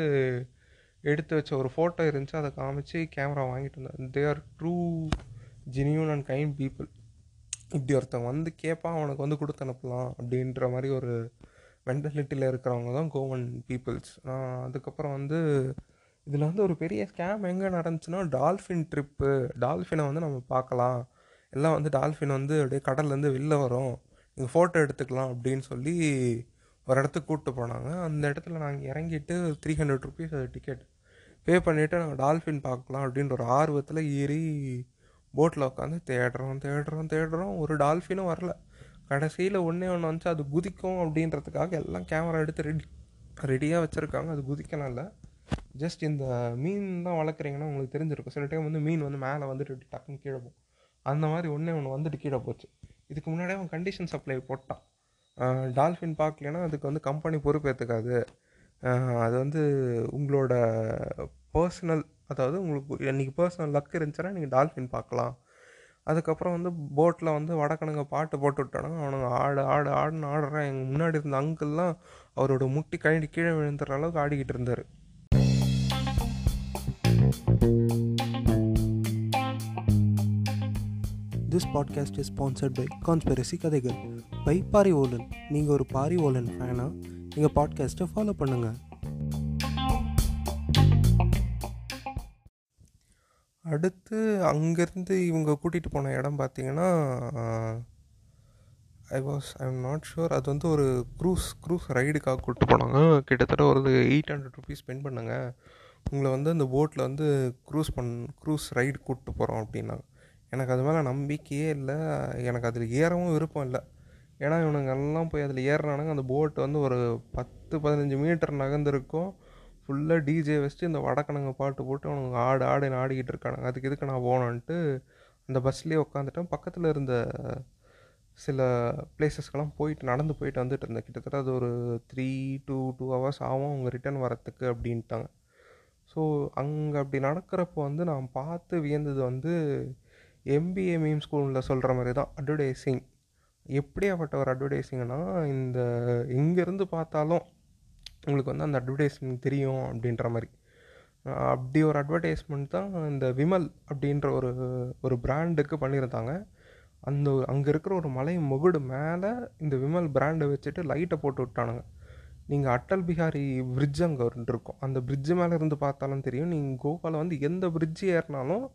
எடுத்து வச்ச ஒரு ஃபோட்டோ இருந்துச்சு. அதை காமிச்சு கேமரா வாங்கிட்டு வந்தேன். They are true genuine and kind people இப்படி ஒருத்தன் வந்து கேட்பான் அவனுக்கு வந்து கொடுத்து அனுப்பலாம் அப்படின்ற மாதிரி ஒரு மென்டாலிட்டியில் இருக்கிறவங்க தான் கோவன் பீப்புள்ஸ் நான் அதுக்கப்புறம் வந்து இதில் வந்து ஒரு பெரிய ஸ்கேம் எங்கே நடந்துச்சுன்னா டால்ஃபின் ட்ரிப்பு டால்ஃபினை வந்து நம்ம பார்க்கலாம். எல்லாம் வந்து டால்ஃபின் வந்து அப்படியே கடல்லேருந்து வெளில வரும். இங்கே ஃபோட்டோ எடுத்துக்கலாம் அப்படின்னு சொல்லி ஒரு இடத்துக்கு கூப்பிட்டு போனாங்க. அந்த இடத்துல நாங்கள் இறங்கிட்டு த்ரீ ஹண்ட்ரட் ருபீஸ் அது டிக்கெட் பே பண்ணிவிட்டு நாங்கள் டால்ஃபின் பார்க்கலாம் அப்படின்ற ஒரு ஆர்வத்தில் ஏறி போட்டில் உட்காந்து தேடுறோம் தேடுறோம் தேடுறோம். ஒரு டால்ஃபினும் வரல. கடைசியில் ஒன்றே ஒன்று வந்துச்சு. அது குதிக்கும் அப்படின்றதுக்காக எல்லாம் கேமரா எடுத்து ரெடி ரெடியாக வச்சுருக்காங்க. அது குதிக்கலாம் இல்லை. ஜஸ்ட் இந்த மீன் தான் வளர்க்குறீங்கன்னா உங்களுக்கு தெரிஞ்சிருக்கும். சில டைம் வந்து மீன் வந்து மேலே வந்துட்டு டக்குன்னு கீழே போகும். அந்த மாதிரி ஒன்றே ஒன்று வந்துட்டு கீழே போச்சு. இதுக்கு முன்னாடியே அவன் கண்டிஷன் சப்ளை போட்டான். டால்ஃபின் பார்க்கலன்னா அதுக்கு வந்து கம்பெனி பொறுப்பேற்றுக்காது அது வந்து உங்களோட பர்சனல் அதாவது உங்களுக்கு இன்றைக்கி பர்சனல் லக் இருந்துச்சுன்னா நீங்கள் டால்ஃபின் பார்க்கலாம். அதுக்கப்புறம் வந்து போட்டில் வந்து வடக்கணுங்க பாட்டு போட்டு விட்டானுங்க அவனுங்க ஆடு ஆடு ஆடுன்னு ஆடுறான். எங்கள் முன்னாடி இருந்த அங்கிள்லாம் அவரோட முட்டி கழண்டி கீழே விழுந்துற அளவுக்கு ஆடிக்கிட்டு இருந்தார். This podcast is sponsored by conspiracy கதைகள் பை பாரி ஓலன் நீங்கள் ஒரு பாரி ஓலன் ஃபேனாக எங்கள் பாட்காஸ்ட்டை ஃபாலோ பண்ணுங்கள் அடுத்து அங்கேருந்து இவங்க கூட்டிகிட்டு போன இடம் பார்த்தீங்கன்னா I was I am not sure அது வந்து ஒரு க்ரூஸ் க்ரூஸ் ரைடுக்காக கூப்பிட்டு போனாங்க. கிட்டத்தட்ட ஒரு எயிட் ஹண்ட்ரட் ருபீஸ் ஸ்பெண்ட் பண்ணுங்கள் உங்களை வந்து அந்த போட்டில் வந்து க்ரூஸ் பண் க்ரூஸ் ரைடு கூப்பிட்டு போகிறோம் அப்படின்னாங்க. எனக்கு அது மேலே நம்பிக்கையே இல்லை. எனக்கு அதில் ஏறவும் விருப்பம் இல்லை. ஏன்னா இவனுங்க எல்லாம் போய் அதில் ஏறுறானுங்க. அந்த போட் வந்து ஒரு பத்து பதினஞ்சு மீட்டர் நகர்ந்துருக்கும். ஃபுல்லாக டிஜே வச்சுட்டு இந்த வடக்கணுங்க பாட்டு போட்டு அவனுங்க ஆடு ஆடுன்னு ஆடிக்கிட்டு இருக்கானுங்க. அதுக்கு எதுக்கு நான் போனான்ட்டு அந்த பஸ்லேயே உட்காந்துட்டேன் பக்கத்தில் இருந்த சில பிளேசஸ்க்கெல்லாம் போயிட்டு நடந்து போயிட்டு வந்துட்டு இருந்தேன். கிட்டத்தட்ட அது ஒரு த்ரீ டூ டூ ஹவர்ஸ் ஆகும் அவங்க ரிட்டர்ன் வரத்துக்கு அப்படின்ட்டாங்க. ஸோ அங்கே அப்படி நடக்கிறப்போ வந்து நான் பார்த்து வியந்தது வந்து எம்பிஏ மீம் ஸ்கூலில் சொல்கிற மாதிரி தான் அட்வர்டைஸிங் எப்படியாப்பட்ட ஒரு அட்வர்டைஸிங்னா இந்த எங்கேருந்து பார்த்தாலும் உங்களுக்கு வந்து அந்த அட்வர்டைஸ்மெண்ட் தெரியும் அப்படின்ற மாதிரி. அப்படி ஒரு அட்வர்டைஸ்மெண்ட் தான் இந்த விமல் அப்படின்ற ஒரு ஒரு பிராண்டுக்கு பண்ணியிருந்தாங்க. அந்த அங்கே இருக்கிற ஒரு மலை முகுடு மேலே இந்த விமல் பிராண்டை வச்சுட்டு லைட்டை போட்டு விட்டானுங்க. நீங்கள் அட்டல் பிஹாரி பிரிட்ஜ் அங்கே இருக்கும். அந்த பிரிட்ஜு மேலே இருந்து பார்த்தாலும் தெரியும். நீங்கள் கோவாவில் வந்து எந்த பிரிட்ஜு ஏறினாலும்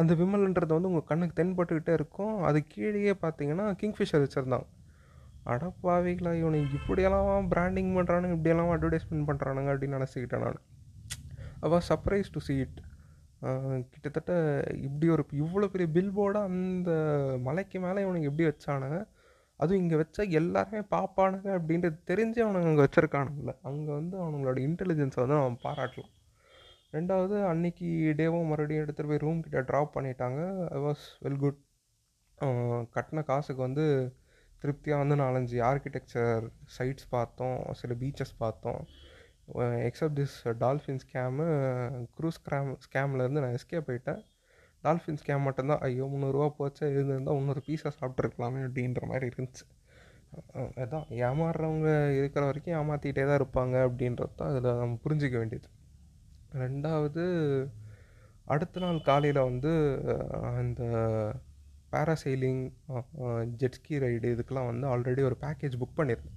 அந்த விமல்ன்றது வந்து உங்கள் கண்ணுக்கு தென்பட்டுக்கிட்டே இருக்கும். அது கீழேயே பார்த்தீங்கன்னா கிங்ஃபிஷர் வச்சுருந்தாங்க அடப்பாவிகளா இவனை இப்படியெல்லாம் பிராண்டிங் பண்ணுறானுங்க இப்படியெல்லாம் அட்வர்டைஸ்மெண்ட் பண்ணுறானுங்க அப்படின்னு நினச்சிக்கிட்டேன் நான். அவள் சர்ப்ரைஸ் டு சி இட் கிட்டத்தட்ட இப்படி ஒரு இவ்வளோ பெரிய பில்போர்டாக அந்த மலைக்கு மேலே இவனுக்கு எப்படி வச்சானுங்க. அதுவும் இங்கே வச்சா எல்லாருமே பாப்பானுங்க அப்படின்றது தெரிஞ்சு அவனுங்க அங்கே வச்சுருக்கானுங்கள அங்கே வந்து அவனுங்களோட இன்டெலிஜென்ஸை வந்து அவன் பாராட்டலாம். ரெண்டாவது அன்னைக்கு டேவும் மறுபடியும் எடுத்துகிட்டு போய் ரூம் கிட்ட ட்ராப் பண்ணிட்டாங்க. ஐ வாஸ் வெல் குட் கட்டின காசுக்கு வந்து திருப்தியாக வந்து நாலஞ்சு ஆர்கிடெக்சர் சைட்ஸ் பார்த்தோம். சில பீச்சஸ் பார்த்தோம். Except this dolphin scam cruise scam ஸ்கேம்லேருந்து நான் எஸ்கே போயிட்டேன். டால்ஃபின் ஸ்கேம் மட்டும்தான். ஐயோ முந்நூறுரூவா போச்சு இருந்திருந்தால் முந்நூறு பீஸாக சாப்பிட்ருக்கலாமே அப்படின்ற மாதிரி இருந்துச்சு. அதான். ஏமாறுறவங்க இருக்கிற வரைக்கும் ஏமாற்றிக்கிட்டே தான் இருப்பாங்க அப்படின்றது தான் அதில் நம்ம புரிஞ்சிக்க வேண்டியது. ரெண்டாவது அடுத்த நாள் காலையில் வந்து அந்த பேராசைலிங் ஜெட்ஸ்கி ரைடு இதுக்கெலாம் வந்து ஆல்ரெடி ஒரு பேக்கேஜ் புக் பண்ணியிருந்தேன்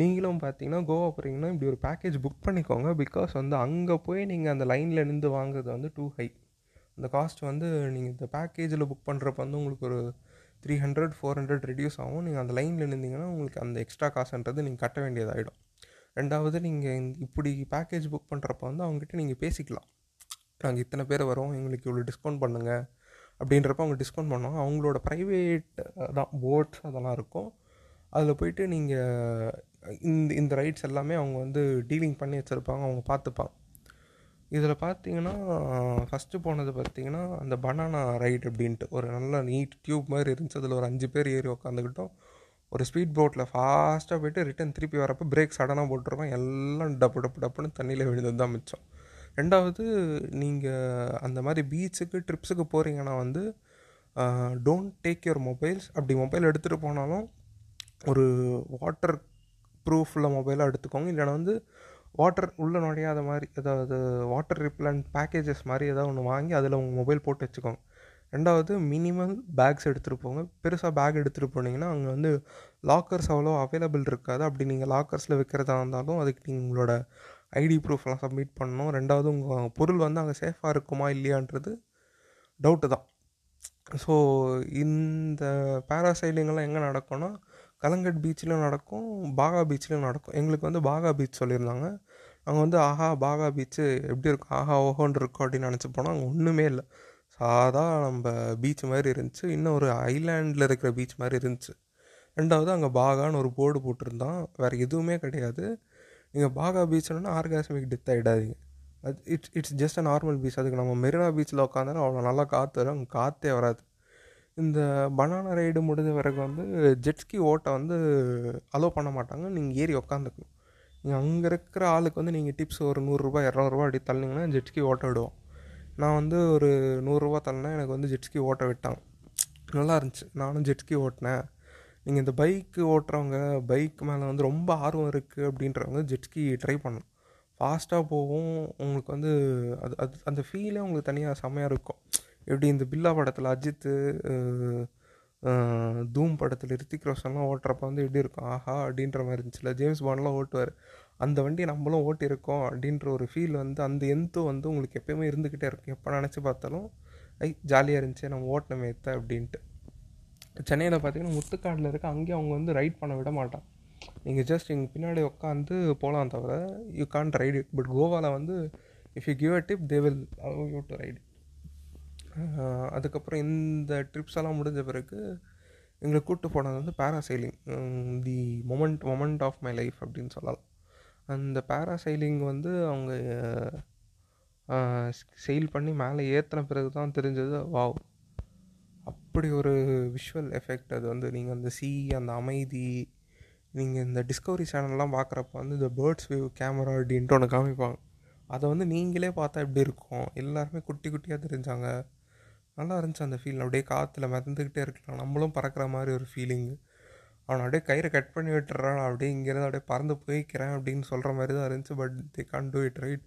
நீங்களும் பார்த்தீங்கன்னா கோவா போகிறீங்கன்னா இப்படி ஒரு பேக்கேஜ் புக் பண்ணிக்கோங்க. பிகாஸ் வந்து அங்கே போய் நீங்கள் அந்த லைனில் நின்று வாங்குறது வந்து டூ ஹை அந்த காஸ்ட் வந்து நீங்கள் இந்த பேக்கேஜில் புக் பண்ணுறப்ப வந்து உங்களுக்கு ஒரு three hundred four hundred reduce ஆகும். நீங்கள் அந்த லைனில் நின்றீங்கன்னா உங்களுக்கு அந்த எக்ஸ்ட்ரா காசுன்றது நீங்கள் கட்ட வேண்டியதாகிடும் ரெண்டாவது நீங்கள் இப்படி பேக்கேஜ் புக் பண்ணுறப்ப வந்து அவங்ககிட்ட நீங்கள் பேசிக்கலாம். நாங்கள் இத்தனை பேர் வரோம் எங்களுக்கு இவ்வளோ டிஸ்கவுண்ட் பண்ணுங்கள் அப்படின்றப்ப அவங்க டிஸ்கவுண்ட் பண்ணுவாங்க. அவங்களோட ப்ரைவேட் தான் போட்ஸ் அதெல்லாம் இருக்கும். அதில் போயிட்டு நீங்கள் இந்த இந்த ரைட்ஸ் எல்லாமே அவங்க வந்து டீலிங் பண்ணி வச்சுருப்பாங்க அவங்க பார்த்துப்பாங்க. இதில் பார்த்தீங்கன்னா ஃபஸ்ட்டு போனது பார்த்தீங்கன்னா அந்த பனானா ரைடு அப்படின்ட்டு ஒரு நல்ல நீட் டியூப் மாதிரி இருந்துச்சு. அதில் ஒரு அஞ்சு பேர் ஏறி உக்காந்துக்கிட்டோம். ஒரு ஸ்பீட் போட்டில் ஃபாஸ்ட்டாக போயிட்டு ரிட்டன் திருப்பி வரப்போ பிரேக் சடனாக போட்டிருக்கோம் எல்லாம் டப்பு டப்பு டப்புன்னு தண்ணியில் விழுந்தது தான் மிச்சம். ரெண்டாவது நீங்கள் அந்த மாதிரி பீச்சுக்கு ட்ரிப்ஸுக்கு போகிறீங்கன்னா வந்து டோன்ட் டேக் யுவர் மொபைல்ஸ் அப்படி மொபைல் எடுத்துகிட்டு போனாலும் ஒரு வாட்டர் ப்ரூஃபில் மொபைலாக எடுத்துக்கோங்க. இல்லைனா வந்து வாட்டர் உள்ளே நுழையாத மாதிரி ஏதாவது வாட்டர் ரிப்லண்ட் பேக்கேஜஸ் மாதிரி ஏதாவது ஒன்று வாங்கி அதில் உங்கள் மொபைல் போட்டு வச்சுக்கோங்க. ரெண்டாவது மினிமம் பேக்ஸ் எடுத்துகிட்டு போங்க. பெருசாக பேக் எடுத்துகிட்டு போனீங்கன்னா அங்கே வந்து லாக்கர்ஸ் அவ்வளோ அவைலபிள் இருக்காது. அப்படி நீங்கள் லாக்கர்ஸில் வைக்கிறதா இருந்தாலும் அதுக்கு நீங்கள் உங்களோட ஐடி ப்ரூஃப்லாம் சப்மிட் பண்ணணும். ரெண்டாவது உங்கள் பொருள் வந்து அங்கே சேஃபாக இருக்குமா இல்லையான்றது டவுட்டு தான். ஸோ இந்த பேராசைலிங்கெல்லாம் எங்கே நடக்கும்னா கலங்கட் பீச்சிலும் நடக்கும் பாகா பீச்லேயும் நடக்கும். எங்களுக்கு வந்து பாகா பீச் சொல்லியிருந்தாங்க. அங்கே வந்து ஆஹா பாகா பீச்சு எப்படி இருக்கும் ஆஹா ஓஹோன்னு இருக்கும் அப்படின்னு நினச்சி போனால் அங்கே ஒன்றுமே இல்லை. அதான் நம்ம பீச் மாதிரி இருந்துச்சு. இன்னும் ஒரு ஐலாண்டில் இருக்கிற பீச் மாதிரி இருந்துச்சு. ரெண்டாவது அங்கே பாகான்னு ஒரு போர்டு போட்டிருந்தான். வேறு எதுவுமே கிடையாது. நீங்கள் பாகா பீச்னா ஆர்காஸ்மிக் டெத் ஆகிடாதீங்க அது it's it's just a normal beach அதுக்கு நம்ம மெரினா பீச்சில் உட்காந்தாலும் அவ்வளோ நல்லா காற்று வரும். அங்கே காற்றே வராது. இந்த பனானா ரைடு முடிஞ்ச பிறகு வந்து ஜெட்ஸ்கி ஓட்டை வந்து அலோவ் பண்ண மாட்டாங்க. நீங்கள் ஏறி உக்காந்துக்கணும். நீங்கள் அங்கே இருக்கிற ஆளுக்கு வந்து நீங்கள் டிப்ஸ் ஒரு நூறுரூபா இரநூறுபா அப்படி தள்ளிங்கன்னா ஜெட்ஸ்கி ஓட்ட விடுவோம். நான் வந்து ஒரு நூறுரூவா தள்ளினேன் எனக்கு வந்து ஜெட்ஸ்கி ஓட்ட விட்டான். நல்லா இருந்துச்சு நானும் ஜெட்ஸ்கி ஓட்டினேன். நீங்கள் இந்த பைக்கு ஓட்டுறவங்க பைக் மேலே வந்து ரொம்ப ஆர்வம் இருக்குது அப்படின்றவங்க ஜெட்ஸ்கி ட்ரை பண்ணணும். ஃபாஸ்ட்டாக போகும். உங்களுக்கு வந்து அது அது அந்த ஃபீலே உங்களுக்கு தனியாக செம்மையாக இருக்கும். எப்படி இந்த பில்லா படத்தில் அஜித்து தூம் படத்தில் ரித்திக் ரோஷன்லாம் ஓட்டுறப்ப வந்து எப்படி இருக்கும்? ஆஹா அப்படின்ற மாதிரி இருந்துச்சுல. ஜேம்ஸ் பாண்ட்லாம் ஓட்டுவார். அந்த வண்டியை நம்மளும் ஓட்டியிருக்கோம் அப்படின்ற ஒரு ஃபீல் வந்து அந்த எந்தோ வந்து உங்களுக்கு எப்பயுமே இருந்துக்கிட்டே இருக்கும். எப்போ நினச்சி பார்த்தாலும் ஐ ஜாலியாக இருந்துச்சு நம்ம ஓட்டினமே எத்த அப்படின்ட்டு. சென்னையில் பார்த்தீங்கன்னா முத்துக்காடில் இருக்க அங்கேயும் அவங்க வந்து ரைட் பண்ண விட மாட்டான் நீங்கள் ஜஸ்ட் இங்கே பின்னாடி உட்காந்து போகலாம் தவிர யூ கான்ட் ரைடு பட் கோவாவில் வந்து if you give a tip they will allow you to ride அதுக்கப்புறம் இந்த ட்ரிப்ஸ் எல்லாம் முடிஞ்ச பிறகு எங்களை கூப்பிட்டு போனது வந்து parasailing the moment moment of my life அப்படின்னு சொல்லலாம். அந்த பேராசைலிங் வந்து அவங்க செயில் பண்ணி மேலே ஏற்றின பிறகு தான் தெரிஞ்சது வாவ். அப்படி ஒரு விஷுவல் எஃபெக்ட் அது வந்து நீங்கள் அந்த சி அந்த அமைதி நீங்கள் இந்த டிஸ்கவரி சேனல்லாம் பார்க்குறப்ப வந்து இந்த பேர்ட்ஸ் வியூ கேமரா அப்படின்ட்டு ஒன்று காமிப்பாங்க. அதை வந்து நீங்களே பார்த்தா எப்படி இருக்கும்? எல்லாருமே குட்டி குட்டியாக தெரிஞ்சாங்க. நல்லா இருந்துச்சு அந்த ஃபீல் அப்படியே காற்றுல மிதந்துக்கிட்டே இருக்கலாம். நம்மளும் பறக்கிற மாதிரி ஒரு ஃபீலிங்கு அவனை அப்படியே கயிறை கட் பண்ணி விட்டுறான் அப்படியே இங்கேருந்து அப்படியே பறந்து போய்க்கிறேன் அப்படின்னு சொல்கிற மாதிரி தான் இருந்துச்சு. But the con do it right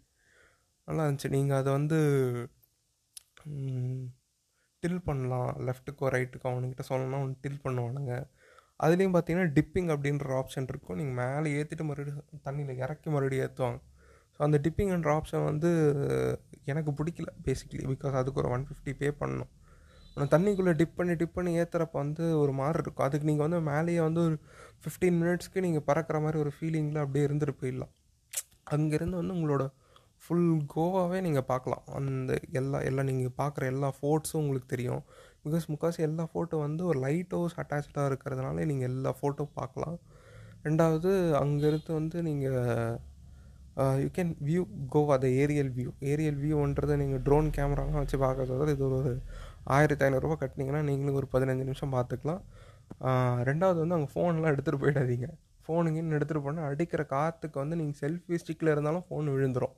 நல்லா இருந்துச்சு. நீங்கள் அதை வந்து டில் பண்ணலாம். லெஃப்ட்டுக்கோ ரைட்டுக்கோ அவனுக்கிட்ட சொல்லணும்னா அவன் டில் பண்ணுவானுங்க. அதுலேயும் பார்த்தீங்கன்னா டிப்பிங் அப்படின்ற ஆப்ஷன் இருக்கும். நீங்கள் மேலே ஏற்றிட்டு மறுபடியும் தண்ணியில் இறக்கி மறுபடியும் ஏற்றுவாங்க ஸோ அந்த டிப்பிங்ன்ற ஆப்ஷன் வந்து எனக்கு பிடிக்கல பேசிக்கலி பிகாஸ் அதுக்கு ஒரு ஒன் ஃபிஃப்டி பே பண்ணணும். ஆனால் தண்ணிக்குள்ளே டிப் பண்ணி டிப் பண்ணி ஏற்றுறப்ப வந்து ஒரு மாதிரி இருக்கும். அதுக்கு நீங்கள் வந்து மேலேயே வந்து ஒரு ஃபிஃப்டீன் மினிட்ஸ்க்கு நீங்கள் பறக்கிற மாதிரி ஒரு ஃபீலிங்கில் அப்படியே இருந்துட்டு போயிடலாம். அங்கேருந்து வந்து உங்களோட ஃபுல் கோவாவே நீங்கள் பார்க்கலாம். அந்த எல்லா எல்லாம் நீங்கள் பார்க்குற எல்லா ஃபோர்ட்ஸும் உங்களுக்கு தெரியும். பிகாஸ் முக்காசி எல்லா ஃபோட்டோ வந்து ஒரு லைட் ஹவுஸ் அட்டாச்சாக இருக்கிறதுனால நீங்கள் எல்லா ஃபோட்டோ பார்க்கலாம். ரெண்டாவது அங்கேருந்து வந்து நீங்கள் you can view Goa the aerial view aerial வியூன்றதை நீங்கள் ட்ரோன் கேமராலாம் வச்சு பார்க்கறது இது ஒரு ஆயிரத்தி ஐநூறுரூவா கட்டினீங்கன்னா நீங்களும் ஒரு பதினஞ்சு நிமிஷம் பார்த்துக்கலாம். ரெண்டாவது வந்து அங்கே ஃபோன்லாம் எடுத்துகிட்டு போயிடாதீங்க. ஃபோனுங்கன்னு எடுத்துகிட்டு போனால் அடிக்கிற காற்றுக்கு வந்து நீங்கள் செல்ஃபி ஸ்டிக்கில் இருந்தாலும் ஃபோன் விழுந்துடும்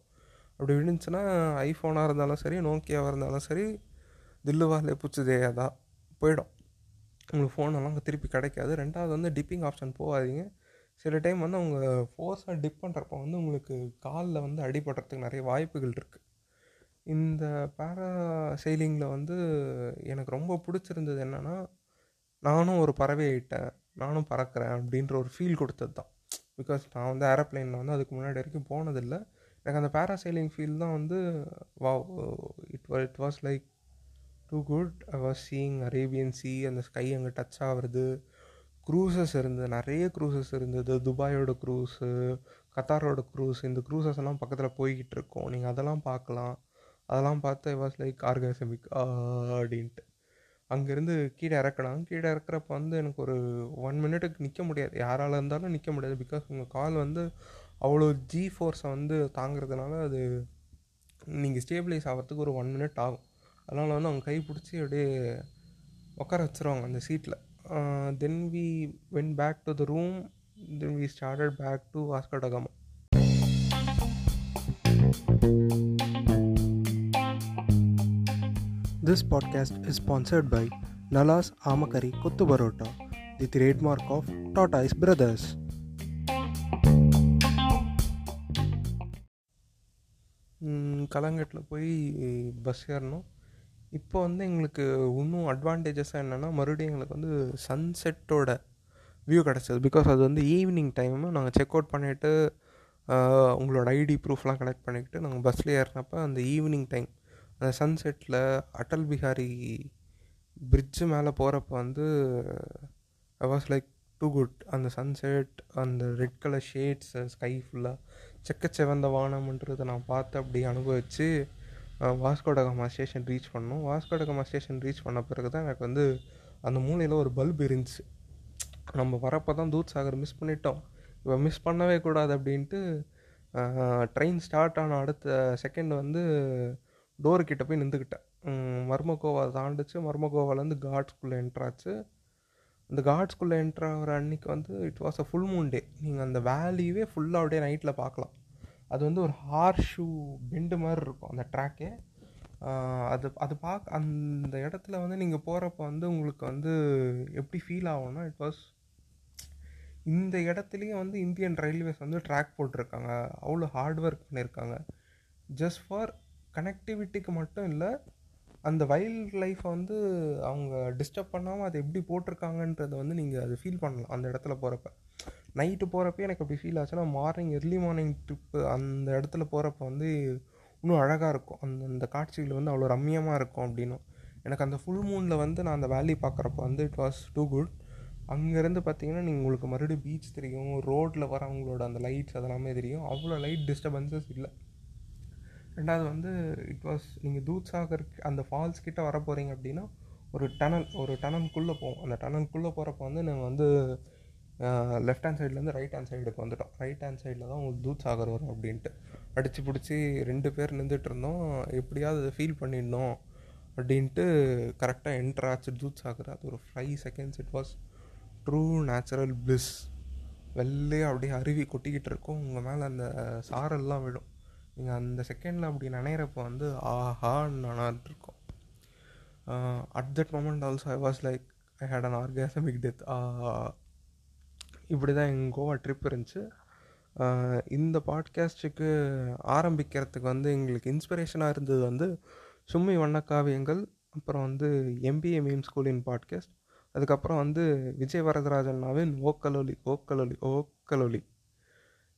அப்படி விழுந்துச்சுன்னா ஐஃபோனாக இருந்தாலும் சரி நோக்கியாவாக இருந்தாலும் சரி தில்லுவாலே புச்சுதே போயிடும். உங்களுக்கு ஃபோனெல்லாம் அங்கே திருப்பி கிடைக்காது. ரெண்டாவது வந்து டிப்பிங் ஆப்ஷன் போகாதீங்க. சில டைம் வந்து அவங்க ஃபோர்ஸாக டிப் பண்ணுறப்ப வந்து உங்களுக்கு காலில் வந்து அடிபடுறதுக்கு நிறைய வாய்ப்புகள் இருக்குது இந்த பேரா சைலிங்கில் வந்து எனக்கு ரொம்ப பிடிச்சிருந்தது என்னென்னா நானும் ஒரு பறவை ஆகிட்டேன் நானும் பறக்கிறேன் அப்படின்ற ஒரு ஃபீல் கொடுத்தது தான் பிகாஸ் நான் வந்து ஏரோப்ளைனில் வந்து அதுக்கு முன்னாடி வரைக்கும் போனதில்லை. எனக்கு அந்த பேராசைலிங் ஃபீல் தான் வந்து வா it it was like too good I was seeing Arabian sea அந்த ஸ்கை அங்கே டச் ஆகுறது. க்ரூசஸ் இருந்தது நிறைய க்ரூசஸ் இருந்தது. துபாயோட க்ரூஸு கத்தாரோட க்ரூஸ் இந்த க்ரூசஸ் எல்லாம் பக்கத்தில் போய்கிட்டு இருக்கோம். நீங்கள் அதெல்லாம் பார்க்கலாம். அதெல்லாம் பார்த்து ஐ வாஸ் லைக் ஆர்காசமிக் அப்படின்ட்டு. அங்கேருந்து கீழே இறக்கினாங்க. கீழே இறக்குறப்ப வந்து எனக்கு ஒரு ஒன் மினிட்டுக்கு நிற்க முடியாது. யாரால் இருந்தாலும் நிற்க முடியாது. பிகாஸ் உங்கள் கால் வந்து அவ்வளோ ஜி ஃபோர்ஸை வந்து தாங்கிறதுனால அது நீங்கள் ஸ்டேபிளைஸ் ஆகிறதுக்கு ஒரு ஒன் மினிட் ஆகும். அதனால் வந்து அவங்க கை பிடிச்சி அப்படியே உட்கார வச்சுருவாங்க அந்த சீட்டில் then we went back to the room then we started back to Vasco da Gama This podcast is sponsored by Nalas Amakari Kuttu Barota, the trademark of Tortoise Brothers. கலங்கட்டில் போய் பஸ் ஏறணும் இப்போ வந்து எங்களுக்கு இன்னும் அட்வான்டேஜஸாக என்னென்னா மறுபடியும் எங்களுக்கு வந்து சன்செட்டோட வியூ கிடச்சிது பிகாஸ் அது வந்து ஈவினிங் டைமு நாங்கள் செக் அவுட் பண்ணிவிட்டு உங்களோட ஐடி ப்ரூஃப்லாம் கலெக்ட் பண்ணிக்கிட்டு நாங்கள் பஸ்ஸில் ஏறினப்போ அந்த ஈவினிங் டைம் அந்த சன்செட்டில் அட்டல் பிஹாரி பிரிட்ஜு மேலே போகிறப்ப வந்து I was like too good அந்த சன்செட் அந்த ரெட் கலர் ஷேட்ஸ் ஸ்கை ஃபுல்லாக செக்கச்செவந்த வானம்ன்றதை நான் பார்த்து அப்படி அனுபவித்து வாஸ்கோடகமா ஸ்டேஷன் ரீச் பண்ணோம். வாஸ்கோடகமா ஸ்டேஷன் ரீச் பண்ண பிறகு தான் எனக்கு வந்து அந்த மூலையில் ஒரு பல்ப் இருந்துச்சு. நம்ம வரப்போ தான் தூத் சாகர் மிஸ் பண்ணிட்டோம். இப்போ மிஸ் பண்ணவே கூடாது அப்படின்ட்டு ட்ரெயின் ஸ்டார்ட் ஆன அடுத்த செகண்ட் வந்து டோரு கிட்ட போய் நின்றுக்கிட்டேன். மர்மகோவா தாண்டிச்சு. மர்மகோவாலேருந்து காட்ஸ்குள்ளே என்ட்ராச்சு அந்த காட்ஸ்குள்ளே என்ட்ராகிற அன்னைக்கு வந்து it was a full moon day நீங்கள் அந்த வேலியவே ஃபுல்லாக அப்படியே நைட்டில் பார்க்கலாம். அது வந்து ஒரு ஹார் ஷூ பெண்டு மாதிரி இருக்கும் அந்த ட்ராக்கே அது அது பார்க்க அந்த இடத்துல வந்து நீங்கள் போகிறப்ப வந்து உங்களுக்கு வந்து எப்படி ஃபீல் ஆகும்னா இட் வாஸ் இந்த இடத்துலையே வந்து இந்தியன் ரயில்வேஸ் வந்து ட்ராக் போட்டிருக்காங்க. அவ்வளோ ஹார்ட் ஒர்க் பண்ணியிருக்காங்க ஜஸ்ட் ஃபார் கனெக்டிவிட்டிக்கு மட்டும் இல்லை அந்த வைல்ட் லைஃப்பை வந்து அவங்க டிஸ்டர்ப் பண்ணாமல் அதை எப்படி போட்டிருக்காங்கன்றத வந்து நீங்கள் அது ஃபீல் பண்ணலாம் அந்த இடத்துல போகிறப்ப நைட்டு போகிறப்ப எனக்கு அப்படி ஃபீல் ஆச்சுன்னா மார்னிங் எர்லி மார்னிங் ட்ரிப்பு அந்த இடத்துல போகிறப்ப வந்து இன்னும் அழகாக இருக்கும். அந்த அந்த காட்சிகள் வந்து அவ்வளோ ரம்மியமாக இருக்கும் அப்படின்னும். எனக்கு அந்த ஃபுல் மூனில் வந்து நான் அந்த வேலி பார்க்குறப்ப வந்து இட் வாஸ் டூ குட் அங்கேருந்து பார்த்தீங்கன்னா நீங்கள் உங்களுக்கு மறுபடியும் பீச் தெரியும் ரோட்டில் வரவங்களோட அந்த லைட்ஸ் அதெல்லாமே தெரியும். அவ்வளோ லைட் டிஸ்டர்பன்சஸ் இல்லை. ரெண்டாவது வந்து இட் வாஸ் நீங்கள் தூத் சாகர் அந்த ஃபால்ஸ் கிட்டே வர போகிறீங்க அப்படின்னா ஒரு டனல் ஒரு டனல்குள்ளே போவோம். அந்த டனல்குள்ளே போகிறப்ப வந்து நாங்கள் வந்து லெஃப்ட் ஹேண்ட் சைட்லேருந்து ரைட் ஹேண்ட் சைடுக்கு வந்துட்டோம். ரைட் ஹேண்ட் சைடில் தான் உங்களுக்கு தூத் சாகர் வரும் அப்படின்ட்டு. அடித்து பிடிச்சி ரெண்டு பேர் நின்றுட்டு இருந்தோம். எப்படியாவது ஃபீல் பண்ணிடணும் அப்படின்ட்டு கரெக்டாக என்டர் ஆச்சு தூத் சாகர் அது ஒரு five seconds it was true natural bliss வெள்ளையே அப்படியே அருவி கொட்டிக்கிட்டு இருக்கும். உங்கள் மேலே அந்த சாரெல்லாம் விழும். நீங்கள் அந்த செகண்டில் அப்படி நினைக்கிறப்ப வந்து ஆஹான்னு நானாட்டு at that moment also I was like I had an orgasmic death இப்படி தான் எங்கள் கோவா ட்ரிப் இருந்துச்சு. இந்த பாட்காஸ்ட்டுக்கு ஆரம்பிக்கிறதுக்கு வந்து எங்களுக்கு இன்ஸ்பிரேஷனாக இருந்தது வந்து சும்மி வண்ணக்காவியங்கள் அப்புறம் வந்து எம்பிஏ மீம் ஸ்கூலின் பாட்காஸ்ட் அதுக்கப்புறம் வந்து விஜய் வரதராஜன்னாவின் ஓக்கலொலி ஓக்கலொலி ஓக்கலொலி.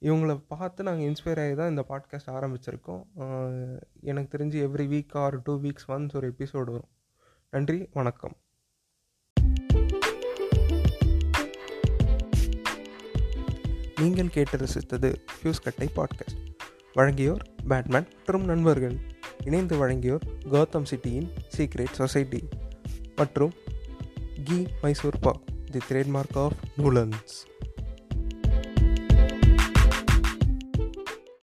இவங்கள பார்த்து நாங்கள் இன்ஸ்பயர் ஆகி தான் இந்த பாட்காஸ்ட் ஆரம்பிச்சிருக்கோம். எனக்கு தெரிஞ்சு every week or two weeks once ஒரு எபிசோடு வரும். நன்றி வணக்கம். நீங்கள் கேட்டு ரசித்தது ஃபியூஸ் கட்டை பாட்காஸ்ட் வழங்கியோர் பேட்மேன் மற்றும் நண்பர்கள். இணைந்து வழங்கியோர் கௌதம் சிட்டியின் சீக்ரெட் சொசைட்டி மற்றும் கி Mysore pak the trademark of நூலன்ஸ்